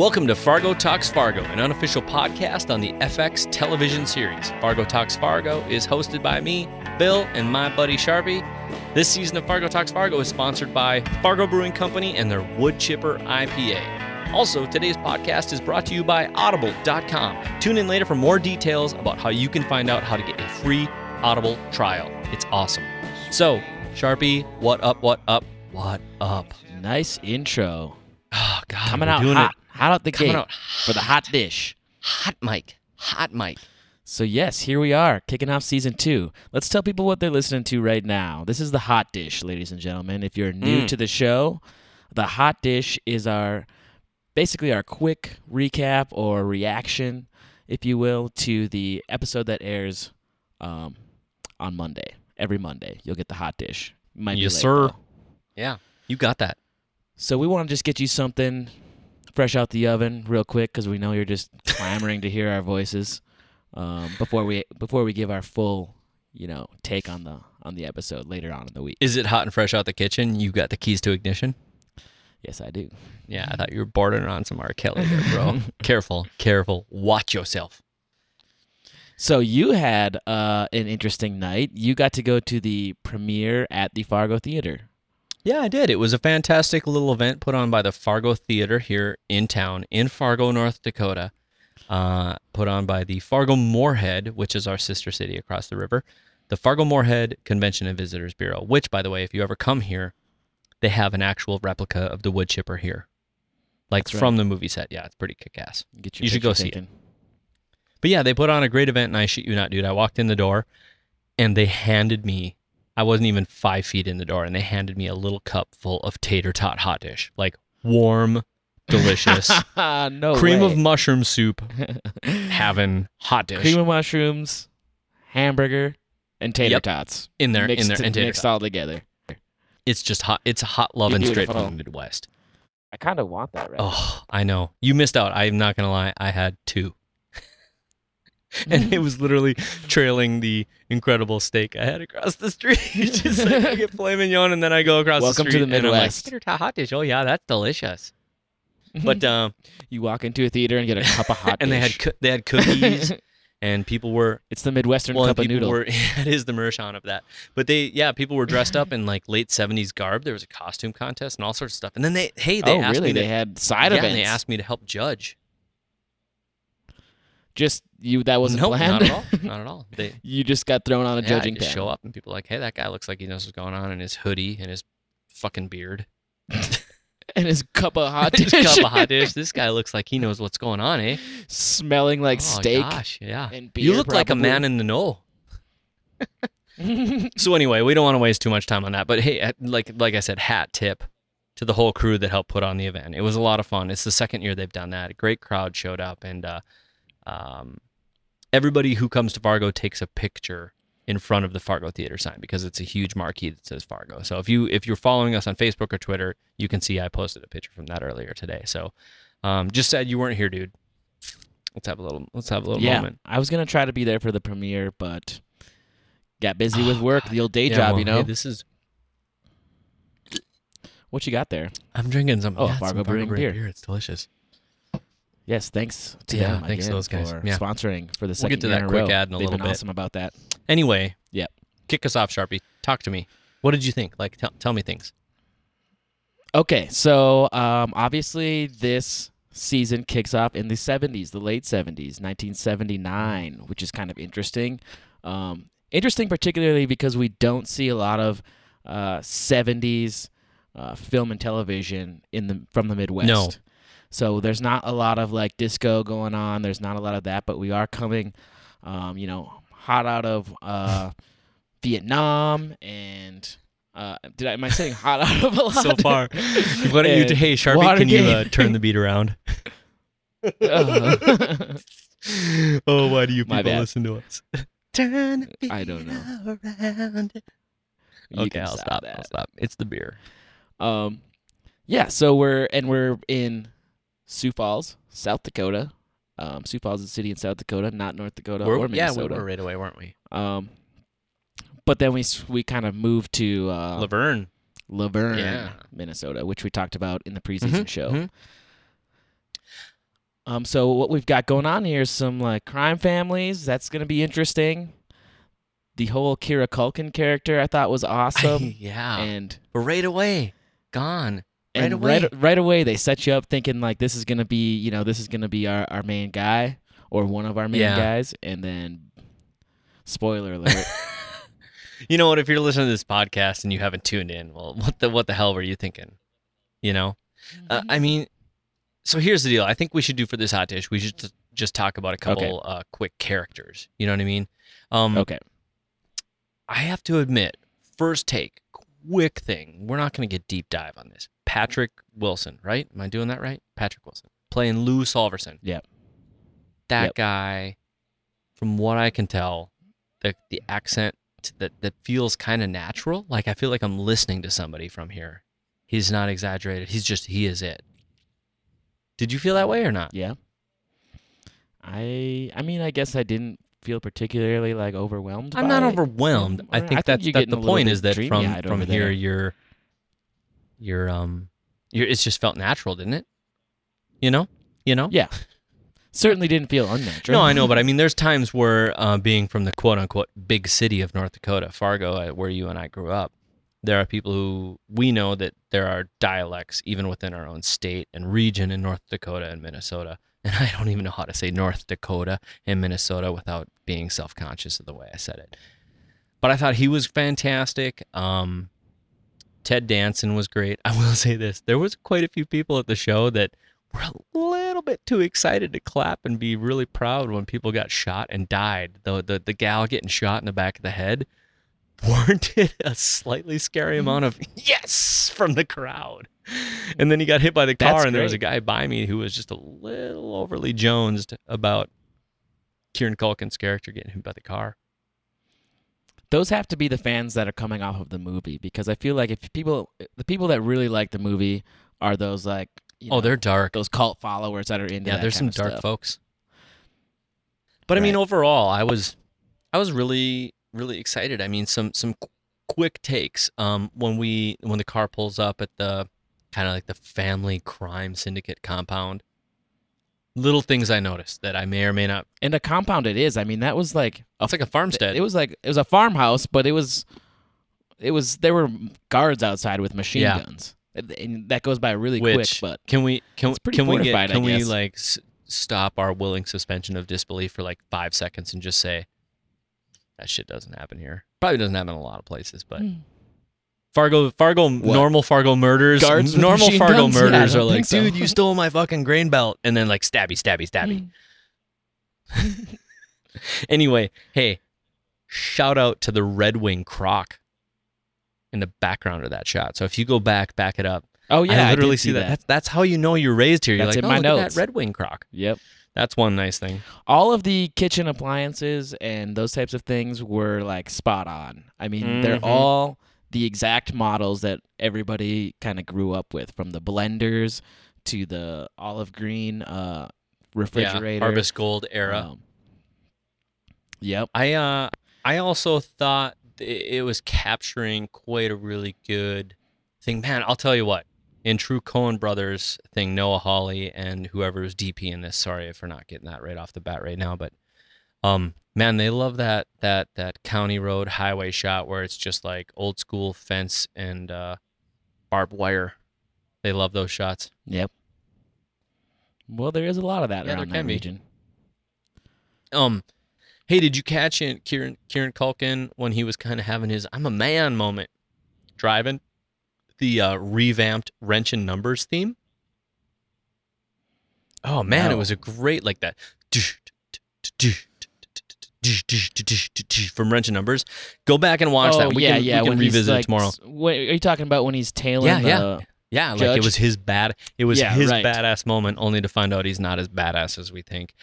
Welcome to Fargo Talks Fargo, an unofficial podcast on the FX television series. Fargo Talks Fargo is hosted by me, Bill, and my buddy Sharpie. This season of Fargo Talks Fargo is sponsored by Fargo Brewing Company and their Wood Chipper IPA. Also, today's podcast is brought to you by Audible.com. Tune in later for more details about how you can find out how to get a free Audible trial. It's awesome. So, Sharpie, what up, what up, what up? Nice intro. Oh, God. Coming out hot. It. Hot out the Coming gate out for the hot dish. hot mic. Hot mic. So, yes, here we are, kicking off season two. Let's tell people what they're listening to right now. This is the hot dish, ladies and gentlemen. If you're new Mm. to the show, the hot dish is our basically our quick recap or reaction, if you will, to the episode that airs um, on Monday. Every Monday, you'll get the hot dish. Might be Yes, late, sir. though. Yeah, you got that. So we want to just get you something fresh out the oven real quick because we know you're just clamoring to hear our voices um, before we before we give our full you know take on the on the episode later on in the week. Is it hot and fresh out the kitchen? You got the keys to ignition? Yes, I do. Yeah, I thought you were bordering on some R. Kelly there, bro. careful, careful. Watch yourself. So you had uh, an interesting night. You got to go to the premiere at the Fargo Theater. Yeah, I did. It was a fantastic little event put on by the Fargo Theater here in town, in Fargo, North Dakota. Uh, put on by the Fargo Moorhead, which is our sister city across the river. The Fargo Moorhead Convention and Visitors Bureau, which, by the way, if you ever come here, they have an actual replica of the wood chipper here. Like That's right. from the movie set. Yeah, it's pretty kick ass. You should go picture see it. But yeah, they put on a great event, and I shoot you not, dude. I walked in the door, and they handed me. I wasn't even five feet in the door, and they handed me a little cup full of tater tot hot dish, like warm, delicious no cream of mushroom soup, having hot dish cream of mushrooms, hamburger, and tater Yep. tots in there, mixed, in there, and tater mixed tot. all together. It's just hot. It's hot love and straight from the Midwest. I kind of want that right. Oh, I know. You missed out. I'm not gonna lie. I had two. and it was literally trailing the incredible steak I had across the street. Just like I get filet mignon, and then I go across Welcome the to street. the and I'm like, Midwest. "Tater tot hot dish. Oh yeah, that's delicious. But um, you walk into a theater and get a cup of hot and they had dish. they had cookies, and people were it's the Midwestern well, and cup of people noodle. were it is the Mershon of that. But they yeah, people were dressed up in like late '70s garb. There was a costume contest and all sorts of stuff. And then they hey they oh, asked really? me They to, had side yeah, events. and they asked me to help judge. Just you. That wasn't no, planned. not at all. Not at all. They you just got thrown on a yeah, judging just panel. show up and people like, hey, that guy looks like he knows what's going on in his hoodie and his fucking beard. and his cup of hot His dish. cup of hot dish. This guy looks like he knows what's going on, eh? smelling like oh, steak Gosh, yeah. and beer. You look like a man in the know. So anyway, we don't want to waste too much time on that. But hey, like like I said, hat tip to the whole crew that helped put on the event. It was a lot of fun. It's the second year they've done that. A great crowd showed up, and uh, um, everybody who comes to Fargo takes a picture in front of the Fargo Theater sign because it's a huge marquee that says Fargo. So if you if you're following us on Facebook or Twitter, you can see I posted a picture from that earlier today. So um, just said you weren't here, dude. Let's have a little. Let's have a little yeah, moment. I was gonna try to be there for the premiere, but got busy with work, God. the old day Yeah, job. well, you know hey, this is what you got there? I'm drinking some. Oh, yeah, Fargo some Brewing beer. It's delicious. Yes, thanks to Yeah, them thanks to those guys. for Yeah. sponsoring for the second. We'll get to that in a quick row. ad in a They've little been bit. awesome about that. Anyway, Yep. Kick us off, Sharpie. Talk to me. What did you think? Like, tell, tell me things. Okay, so um, obviously this season kicks off in the 70s, the late 70s, 1979, which is kind of interesting. Um, interesting, particularly because we don't see a lot of uh, 70s uh, film and television in the from the Midwest. No. So there's not a lot of like disco going on. There's not a lot of that, but we are coming, um, you know, hot out of uh, Vietnam and. Uh, did I am I saying hot out of a lot? So far. Why don't you? Hey, Sharpie, can you uh, turn the beat around? Uh, oh, why do you people listen to us? Turn the beat I don't know. around. You Okay, I'll stop. that. I'll stop. It's the beer. Um, yeah. So we're and we're in Sioux Falls, South Dakota. Um, Sioux Falls is a city in South Dakota, not North Dakota We're- or yeah, we Minnesota. were right away, weren't we? Um, but then we we kind of moved to uh, Luverne. Luverne, Yeah. Minnesota, which we talked about in the preseason Mhm, show. mhm. Um, so what we've got going on here is some like crime families. That's gonna be interesting. The whole Kieran Culkin character I thought was awesome, yeah. and right away, gone. Right and away. right right away they set you up thinking like this is gonna be you know this is gonna be our, our main guy or one of our main Yeah. guys, and then spoiler alert. You know what? If you're listening to this podcast and you haven't tuned in, well, what the what the hell were you thinking? You know, uh, I mean, so here's the deal. I think we should do for this hot dish. We should just- just talk about a couple uh, quick characters. You know what I mean? Um, okay, I have to admit, first take, quick thing. We're not going to get deep dive on this. Patrick Wilson, right? Am I doing that right? Patrick Wilson playing Lou Solverson. Yep. That Yep. guy, from what I can tell, the the accent that that feels kind of natural. Like I feel like I'm listening to somebody from here. He's not exaggerated. He's just he is it. Did you feel that way or not? yeah. I I mean I guess I didn't feel particularly like overwhelmed. I'm not by it. overwhelmed. I I think think that's you're that the point is that from dreamy-eyed from here you're you're um you're it's just felt natural, didn't it? You know? You know? Yeah. Certainly didn't feel unnatural. No, I know, but I mean, there's times where uh, being from the quote unquote big city of North Dakota, Fargo, where you and I grew up, there are people who we know that there are dialects even within our own state and region in North Dakota and Minnesota. And I don't even know how to say North Dakota and Minnesota without being self conscious of the way I said it. But I thought he was fantastic. Um, Ted Danson was great. I will say this there was quite a few people at the show that were a little bit too excited to clap and be really proud when people got shot and died. The the, the gal getting shot in the back of the head warranted a slightly scary mm-hmm. amount of yes from the crowd. And then he got hit by the car, That's and there was a guy by me who was just a little overly jonesed about Kieran Culkin's character getting hit by the car. Those have to be the fans that are coming off of the movie because I feel like if people the people that really like the movie are those like you oh, know, they're dark. those cult followers that are into yeah, there's some dark stuff. folks. But I mean, overall, I was, I was really, really excited. I mean, some some qu- quick takes. Um, when we when the car pulls up at the kind of like the family crime syndicate compound, little things I noticed that I may or may not. And a compound it is. I mean, that was like a It's like a farmstead. It was like it was a farmhouse, but it was it was there were guards outside with machine Yeah. guns. And- that goes by really Which quick, but can we can It's pretty can we get can we like s- stop our willing suspension of disbelief for like five seconds and just say that shit doesn't happen here. Probably doesn't happen in a lot of places, but Hmm. Fargo, Fargo, normal Fargo murders, Guards normal machine Fargo guns? Murders don't are like, so. dude, you stole my fucking grain belt, and then like stabby, stabby, stabby. anyway, hey, shout out to the Red Wing Crock in the background of that shot. So if you go back, back it up. oh yeah, I literally did see that. That's that's how you know you're raised here. You're That's like, in oh, my look at notes. that Red Wing Crock. Yep. That's one nice thing. All of the kitchen appliances and those types of things were like spot on. I mean, they're Mhm. all the exact models that everybody kind of grew up with, from the blenders to the olive green uh, refrigerator. Yeah, Harvest Gold era. Um, yep. I uh I also thought it was capturing quite a really good thing. Man, I'll tell you what. In true Coen Brothers thing, Noah Hawley and whoever is DP in this. Sorry if we're not getting that right off the bat right now, but um, man, they love that that that county road highway shot where it's just like old school fence and uh, barbed wire. They love those shots. Yep. Well, there is a lot of that Yeah, around that can be. region. Um, hey, did you catch it, Kieran Kieran Culkin when he was kind of having his "I'm a man" moment, driving the uh, revamped wrench and numbers theme? Oh man, it was a great like that from wrench and numbers. Go back and watch oh, that. We yeah, can, yeah. we can when revisit like, it tomorrow. What, are you talking about when he's tailing Yeah, the, yeah. Yeah, like it was his bad. It was Yeah, his right. badass moment, only to find out he's not as badass as we think,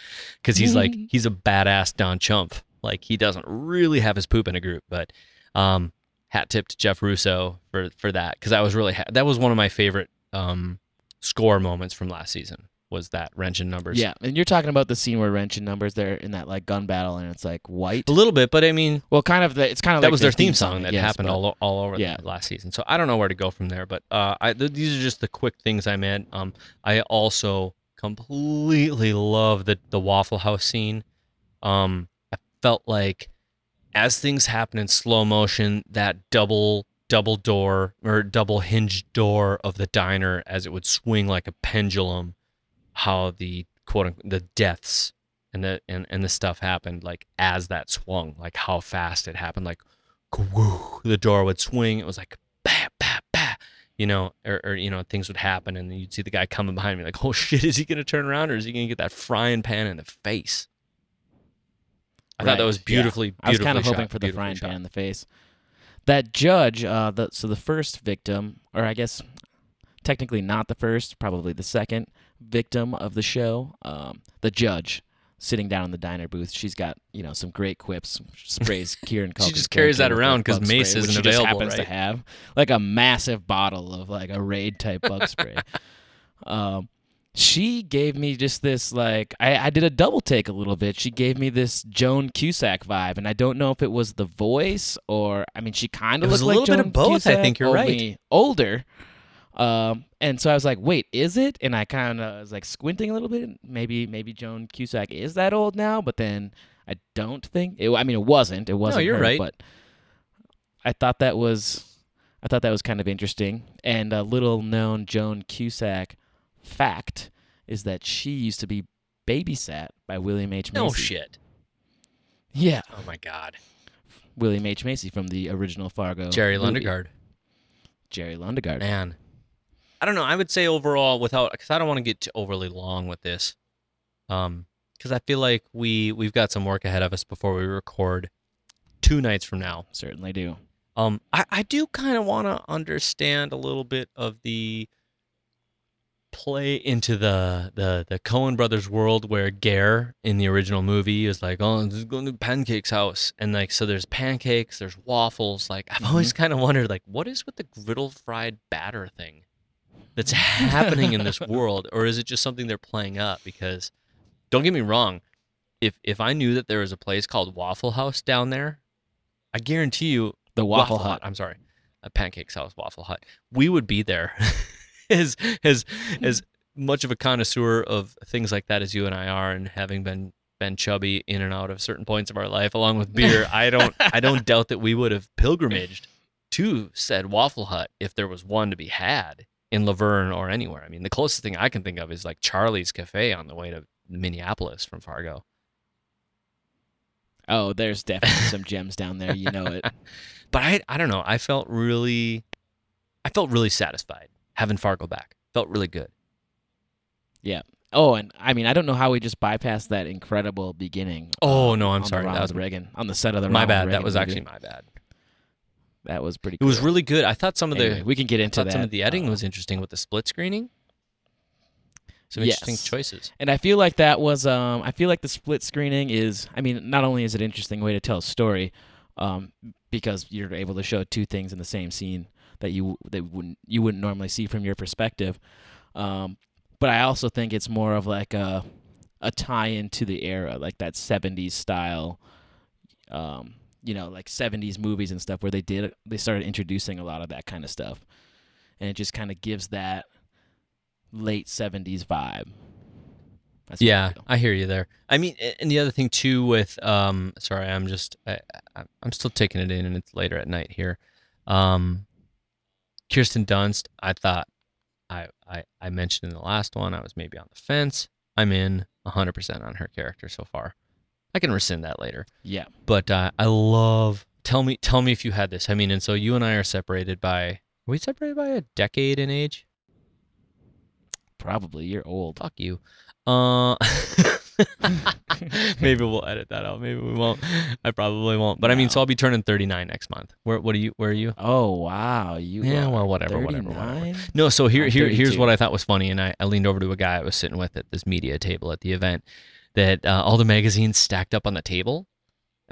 because he's like he's a badass Don Chump. Like he doesn't really have his poop in a group, but um, hat tip to Jeff Russo for for that because I was really ha- that was one of my favorite um score moments from last season was that wrench and numbers. Yeah, and you're talking about the scene where Wrench and Numbers they're in that like gun battle and it's like white. a little bit, but I mean Well, kind of. The, it's kind of that like was their theme song that guess, happened but- all, all over Yeah. the last season. So I don't know where to go from there, but uh, I, th- these are just the quick things I meant. Um, I also completely love the the Waffle House scene. Um, I felt like as things happen in slow motion, that double double door or double hinged door of the diner as it would swing like a pendulum, how the quote unquote the deaths and the and, and the stuff happened like as that swung, like how fast it happened, like whoo, the door would swing. It was like bah, bah, bah, you know, or, or you know, things would happen, and then you'd see the guy coming behind me, like, oh shit, is he gonna turn around or is he gonna get that frying pan in the face? I thought that Right, was yeah. beautifully, beautifully I was kind of shot, hoping for the frying shot. pan in the face. That judge, uh, the so the first victim, or I guess technically not the first, probably the second victim of the show, um, the judge sitting down in the diner booth. She's got you know some great quips. Sprays Kieran. She just carries that around because Mace spray, isn't she just available, happens to have like a massive bottle of like a raid type bug spray. um, she gave me just this like I, I did a double take a little bit. She gave me this Joan Cusack vibe, and I don't know if it was the voice or I mean she kind of was looked a like little bit Joan of both, I think you're right. Older. Um, and so I was like, wait, is it? And I kind of was like squinting a little bit. Maybe maybe Joan Cusack is that old now, but then I don't think. It, I mean, it wasn't. It wasn't. No, you're her, right. But I thought that was I thought that was kind of interesting. And a little known Joan Cusack fact is that she used to be babysat by William H. Macy. No shit. Yeah, Oh my god. William H. Macy from the original Fargo. Jerry movie. Lundegaard. Jerry Lundegaard. Man. I don't know. I would say overall, without because I don't want to get too overly long with this, um, because I feel like we we've got some work ahead of us before we record two nights from now. Certainly do. Um, I, I do kind of want to understand a little bit of the play into the the the Coen brothers world where Gaear in the original movie is like, oh, this is going to Pancake's house, and like so there's pancakes, there's waffles. Like I've always kind of wondered, like, what is with the griddle fried batter thing that's happening in this world, or is it just something they're playing up? Because don't get me wrong, if if I knew that there was a place called Waffle House down there, I guarantee you The Waffle, Hut. I'm sorry, a Pancakes House Waffle Hut. We would be there, as as as much of a connoisseur of things like that as you and I are, and having been been chubby in and out of certain points of our life, along with beer. I don't I don't doubt that we would have pilgrimaged to said Waffle Hut if there was one to be had in Luverne or anywhere. I mean, the closest thing I can think of is like Charlie's Cafe on the way to Minneapolis from Fargo. Oh, there's definitely some gems down there. You know it. But I I don't know. I felt really I felt really satisfied having Fargo back. Felt really good. Yeah. Oh, and I mean, I don't know how we just bypassed that incredible beginning. Oh, um, no, I'm sorry. That was- Reagan on the set of the my Ronald bad. Reagan that was movie. actually my bad. That was pretty. Good. It was really good. I thought some of Anyway, the we can get into thought that. some of the editing uh, was interesting with the split screening. Some interesting Yes. choices. And I feel like that was um I feel like the split screening is I mean not only is it an interesting way to tell a story um because you're able to show two things in the same scene that you that wouldn't you wouldn't normally see from your perspective um but I also think it's more of like a a tie into the era like that 70s style um you know like 70s movies and stuff where they did they started introducing a lot of that kind of stuff and it just kind of gives that late 70s vibe That's Yeah. I hear you there. I mean, and the other thing too with um, sorry, I'm just I, I, I'm still taking it in, and it's later at night here. Um, Kirsten Dunst, I thought I, I I mentioned in the last one I was maybe on the fence. I'm in 100% on her character so far. I can rescind that later. yeah But uh, I love. Tell me, tell me if you had this. I mean, and so you and I are separated by. Are we separated by a decade in age? probably you're old Fuck you. Uh, maybe we'll edit that out. Maybe we won't. I probably won't. But I mean, so I'll be turning 39 next month. Where? What are you? Where are you? oh wow you Yeah, are well, whatever, whatever, whatever. 39? No. So here, I'm here, here's 32. what I thought was funny, and I, I leaned over to a guy I was sitting with at this media table at the event. That uh, all the magazines stacked up on the table,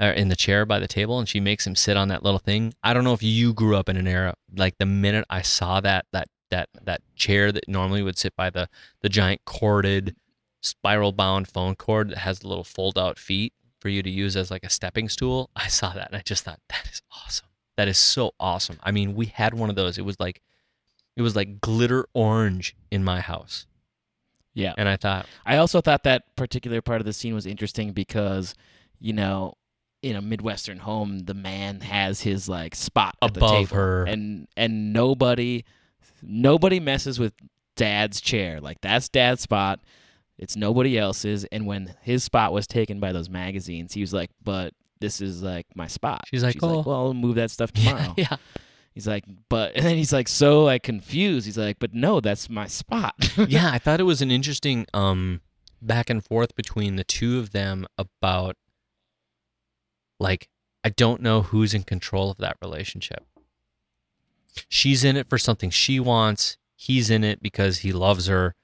or in the chair by the table, and she makes him sit on that little thing. I don't know if you grew up in an era like the minute I saw that that that that chair that normally would sit by the the giant corded spiral bound phone cord that has the little fold out feet for you to use as like a stepping stool. I saw that and I just thought that is awesome. That is so awesome. I mean, we had one of those. It was like it was like glitter orange in my house. Yeah. And I thought, I also thought that particular part of the scene was interesting because, you know, in a midwestern home, the man has his like spot Above table, her. and and nobody, nobody messes with Dad's chair. Like that's Dad's spot. It's nobody else's. And when his spot was taken by those magazines, he was like, "But this is like my spot." She's like, "Oh." "Well, I'll move that stuff tomorrow." yeah, He's like, "But," and then he's like, so like confused. He's like, "But no, that's my spot." yeah, I thought it was an interesting um back and forth between the two of them about like I don't know who's in control of that relationship. She's in it for something she wants. He's in it because he loves her.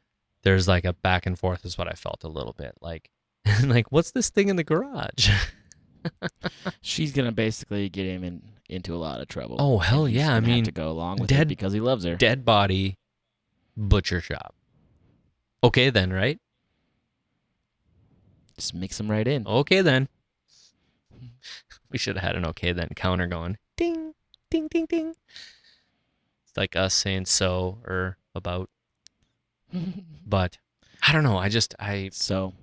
There's like a back and forth is what I felt a little bit like. like what's this thing in the garage? She's gonna basically get him in into a lot of trouble. Oh, hell and yeah, I mean, to go along with dead- it because he loves her. Dead body butcher shop. Okay then, right? Just mix him right in. Okay then. We should have had an okay then counter going. Ding, ding, ding, ding. It's like us saying so or about, but I don't know. I just I so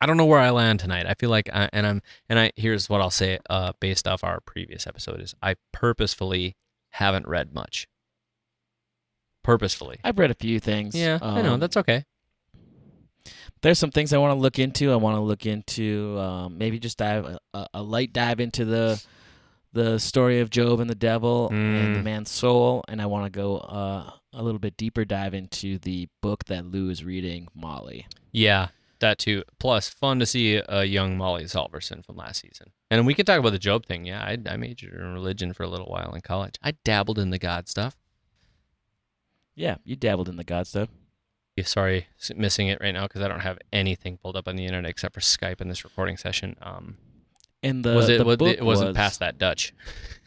I don't know where I land tonight. I feel like I, and I'm and I here's what I'll say uh based off our previous episode is I purposefully haven't read much. Purposefully. I've read a few things. Yeah, I know Um, that's okay. there's some things I want to look into. I want to look into um, maybe just dive a, a, a light dive into the the story of Job and the devil and the Mm. man's soul, and I want to go uh, a little bit deeper dive into the book that Lou is reading, Molly. Yeah, that too. Plus, fun to see a young Molly Solverson from last season. And we can talk about the Job thing. Yeah, I, I majored in religion for a little while in college. I dabbled in the God stuff. Yeah, you dabbled in the God stuff. Yeah, sorry, missing it right now because I don't have anything pulled up on the internet except for Skype in this recording session. Um, And the was it? the was, book it wasn't was, past that Dutch.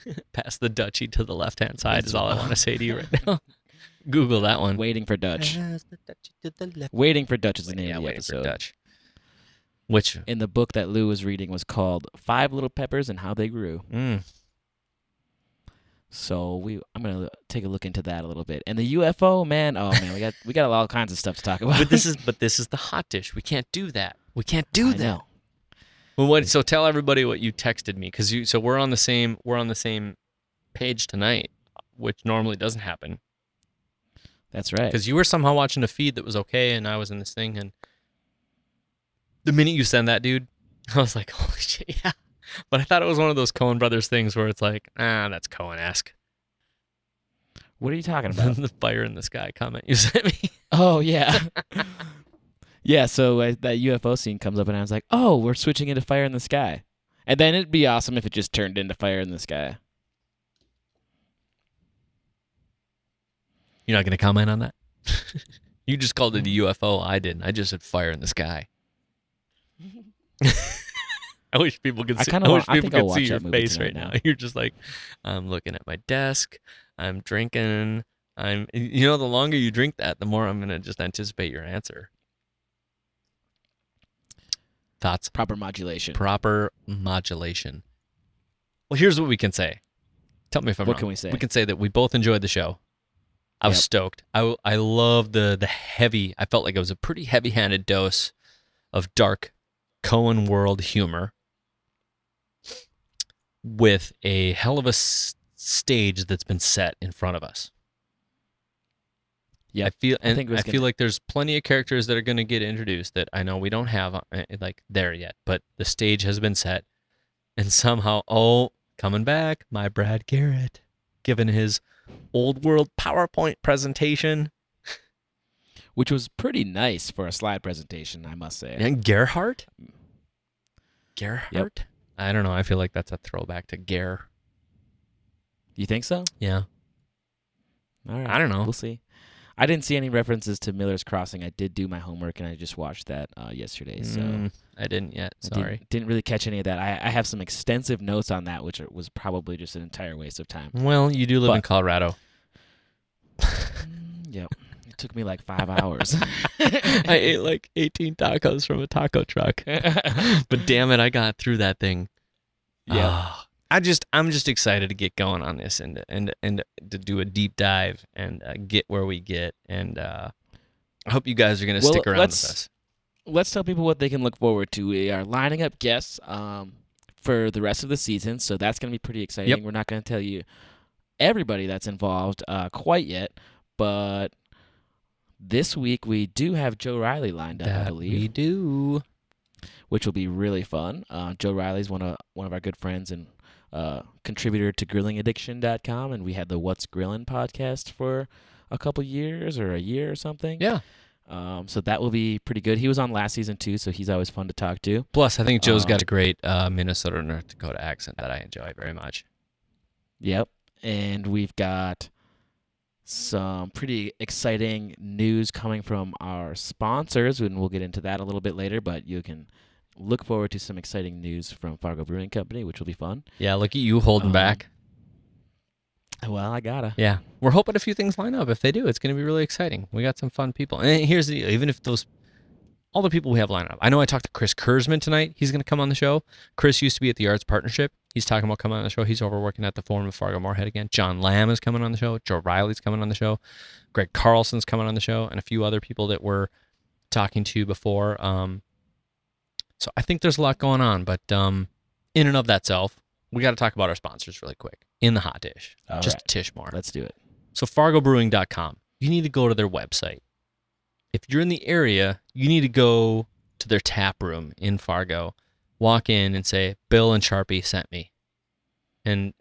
past the Dutchy to the left hand side is all I want to say to you right now. Google that one. Waiting for Dutch. Past the Dutchy to the left. Waiting for Dutch is the name yeah, of the waiting for episode. Dutch. Which in the book that Lou was reading was called Five Little Peppers and How They Grew. mm, So we, I'm gonna take a look into that a little bit. And the UFO, man, oh man, we got we got all kinds of stuff to talk about. but this is but this is the hot dish. We can't do that. We can't do I that. know. Well, what? So tell everybody what you texted me because you. So we're on the same. We're on the same page tonight, which normally doesn't happen That's right. because you were somehow watching a feed that was okay, and I was in this thing, and the minute you send that, dude, I was like, holy shit, yeah. But I thought it was one of those Coen Brothers things where it's like, ah, that's Coen esque. What are you talking about? the fire in the sky comment you sent me. oh yeah, yeah. So uh, that UFO scene comes up, and I was like, oh, we're switching into Fire in the Sky. And then it'd be awesome if it just turned into Fire in the Sky. You're not going to comment on that? you just called it a UFO. I didn't. I just said fire in the sky. I wish people could see. I, wa- wish people I'll could see your face right now. now. You're just like, I'm looking at my desk. I'm drinking. I'm. You know, the longer you drink that, the more I'm gonna just anticipate your answer. Thoughts? Proper modulation. Proper modulation. Well, here's what we can say. Tell me if I'm What wrong. can we say? We can say that we both enjoyed the show. I was Yep. stoked. I I love the the heavy. I felt like it was a pretty heavy-handed dose of dark Coen world humor with a hell of a s- stage that's been set in front of us. Yeah, I feel and I, think it feel gonna- like there's plenty of characters that are going to get introduced that I know we don't have uh, like there yet, but the stage has been set, and somehow oh coming back, my Brad Garrett, given his old world PowerPoint presentation, which was pretty nice for a slide presentation, I must say. and Gerhardt, Gerhardt. I don't know. I feel like that's a throwback to Ger. You think so? Yeah, All right. I don't know. We'll see. I didn't see any references to Miller's Crossing. I did do my homework and I just watched that uh, yesterday. So Mm, I didn't yet. Sorry. didn't, didn't really catch any of that. I, I have some extensive notes on that, which are- was probably just an entire waste of time. Well, you do live in Colorado. Mm, yep. It took me like five hours. I ate like 18 tacos from a taco truck. but damn it, I got through that thing. Yeah. I just I'm just excited to get going on this and and and to do a deep dive and uh, get where we get and uh I hope you guys are going to Well, stick around let's- with us. let's tell people what they can look forward to. We are lining up guests um, for the rest of the season, so that's going to be pretty exciting. We're not going to tell you everybody that's involved uh, quite yet, but this week we do have Joe Riley lined up, I believe, we do. which will be really fun. Uh, Joe Riley's one of one of our good friends and uh, contributor to GrillingAddiction.com, and we had the What's Grillin' podcast for a couple years or a year or something. Yeah. Um, so that will be pretty good. He was on last season too, so he's always fun to talk to. Plus, I think Joe's Um, got a great uh, Minnesota North Dakota accent that I enjoy very much. Yep. And we've got some pretty exciting news coming from our sponsors, and we'll get into that a little bit later, but you can look forward to some exciting news from Fargo Brewing Company, which will be fun. Yeah, look at you holding Um, back. Well, I gotta. Yeah, we're hoping a few things line up. If they do, it's going to be really exciting. We got some fun people. And here's the deal: even if those, all the people we have lined up. I know I talked to Chris Kurzman tonight. He's going to come on the show. Chris used to be at the Arts Partnership. He's talking about coming on the show. He's over working at the Forum of Fargo Moorhead again. John Lamb is coming on the show. Joe Riley's coming on the show. Greg Carlson's coming on the show, and a few other people that we're talking to before. Um, so I think there's a lot going on. But um, in and of that self, we got to talk about our sponsors really quick in the hot dish. All just right. a tish more. Let's do it. So fargobrewing.com. You need to go to their website. If you're in the area, you need to go to their tap room in Fargo. Walk in and say, "Bill and Sharpie sent me." And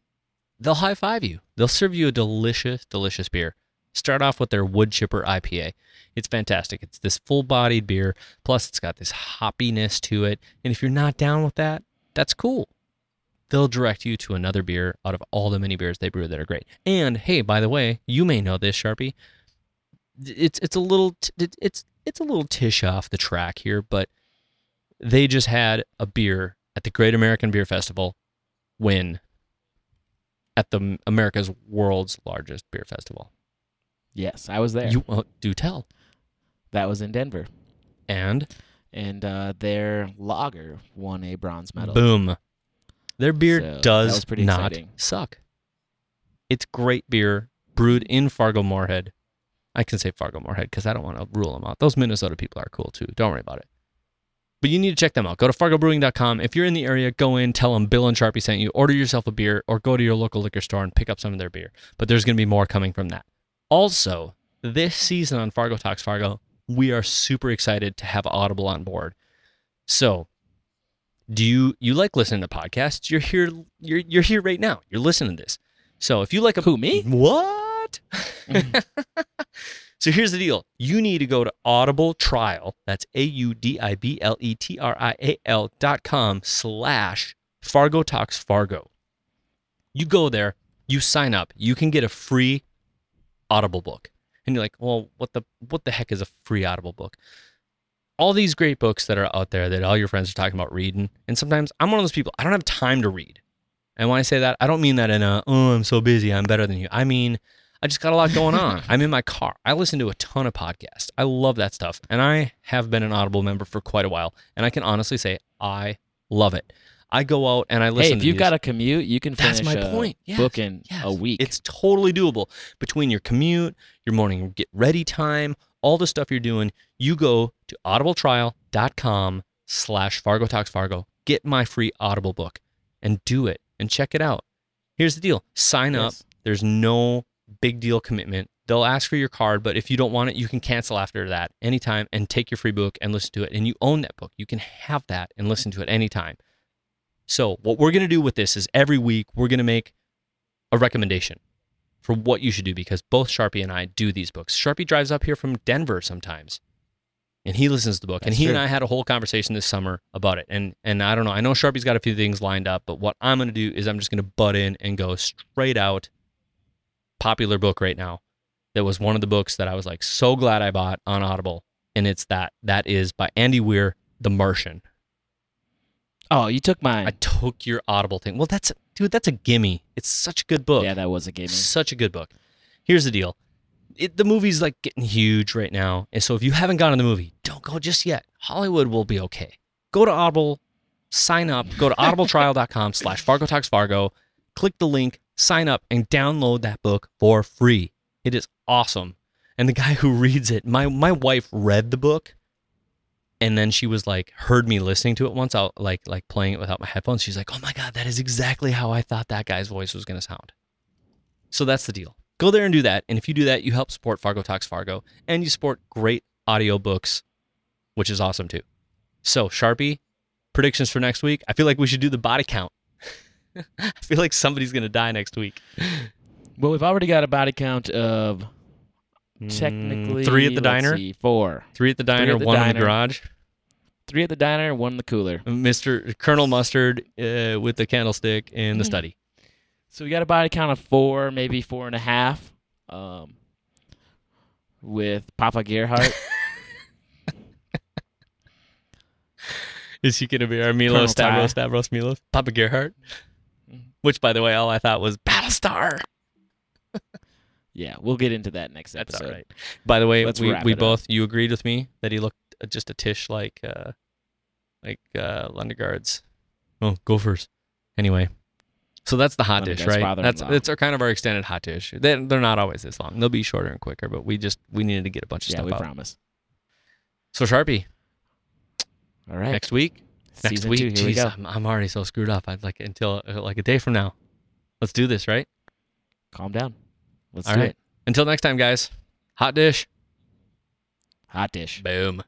they'll high five you. They'll serve you a delicious, delicious beer. Start off with their Wood Chipper IPA. It's fantastic. It's this full-bodied beer, plus it's got this hoppiness to it. And if you're not down with that, that's cool they'll direct you to another beer out of all the many beers they brew that are great. And hey, by the way, you may know this, Sharpie. It's it's a little it's it's a little tish off the track here, but they just had a beer at the Great American Beer Festival win at the America's world's largest beer festival. Yes, I was there. You well, do tell. that was in Denver. And And uh, their lager won a bronze medal. boom. Their beer So, does not exciting. suck. It's great beer brewed in Fargo Moorhead. I can say Fargo Moorhead because I don't want to rule them out. Those Minnesota people are cool too. Don't worry about it. But you need to check them out. Go to fargobrewing.com. If you're in the area, go in, tell them Bill and Sharpie sent you, order yourself a beer, or go to your local liquor store and pick up some of their beer. But there's going to be more coming from that. Also, this season on Fargo Talks Fargo, we are super excited to have Audible on board. So, do you you like listening to podcasts? You're here you're you're here right now. You're listening to this. So, if you like a Who, me? What? Mm. so here's the deal. You need to go to Audible Trial. That's A U D I B L E T R I A L dot com slash Fargo Talks Fargo. You go there, you sign up, you can get a free Audible book. And you're like, well, what the what the heck is a free Audible book? All these great books that are out there that all your friends are talking about reading. And sometimes I'm one of those people, I don't have time to read. And when I say that, I don't mean that in a, oh, I'm so busy, I'm better than you. I mean, I just got a lot going on. I'm in my car. I listen to a ton of podcasts. I love that stuff. And I have been an Audible member for quite a while. And I can honestly say I love it. I go out and I listen hey, if you've got a commute, you can That's finish uh, my a point. Yes, book in yes. a week. It's totally doable. Between your commute, your morning get ready time, all the stuff you're doing, you go to audibletrial.com slash Fargo Talks Fargo. Get my free Audible book and do it and check it out. Here's the deal. Sign up. There's no big deal commitment. They'll ask for your card, but if you don't want it, you can cancel after that anytime and take your free book and listen to it. And you own that book. You can have that and listen to it anytime. So, what we're going to do with this is every week we're going to make a recommendation for what you should do because both Sharpie and I do these books. Sharpie drives up here from Denver sometimes and he listens to the book. and That's he and. I had a whole conversation this summer about it. And and I don't know. I know Sharpie's got a few things lined up, but what I'm going to do is I'm just going to butt in and go straight out popular book right now. That was one of the books that I was like so glad I bought on Audible and it's that that is by Andy Weir, The Martian. Oh, you took mine. I took your Audible thing. Well, that's dude, that's a gimme. It's such a good book. yeah, that was a game. Such a good book. Here's the deal. It, the movie's like getting huge right now. And so if you haven't gone to the movie, don't go just yet. Hollywood will be okay. Go to Audible, sign up, go to audibletrial.com slash Fargo Talks Fargo, click the link, sign up, and download that book for free. It is awesome. And the guy who reads it, my my wife read the book and then she was like heard me listening to it once out like like playing it without my headphones. She's like, "Oh my god, that is exactly how I thought that guy's voice was going to sound." So that's the deal. Go there and do that. And if you do that, you help support Fargo Talks Fargo and you support great audiobooks, which is awesome too. So, Sharpie, predictions for next week. I feel like we should do the body count. I feel like somebody's going to die next week. Well, we've already got a body count of technically three at the diner, see, four, three at the diner, the one in the garage. three at the diner, one in the cooler. Mr. Colonel Mustard uh, with the candlestick in the Mhm. study. So we got a body count of four, maybe four and a half. Um, with Papa Gerhardt. Is he going to be our Milo Colonel Stavros, Ty. Stavros Milos? Papa Gerhardt? Mhm. Which, by the way, all I thought was Battlestar. yeah, we'll get into that next That's episode. all right. By the way, Let's we, we it up. both, you agreed with me that he looked just a tish like, uh, like, uh, Lundegaard's. Oh, Gophers. Anyway. So that's the hot dish, right? That's it's our kind of our extended hot dish. They, they're not always this long. They'll be shorter and quicker, but we just we needed to get a bunch of Yeah, stuff we out. promise. So Sharpie, All right. next week, next week. two, we. I'm, I'm already so screwed up. I'd like until uh, like a day from now. Let's do this, right? Calm down. Let's All do right. it. Until next time, guys. Hot dish. Hot dish. Boom.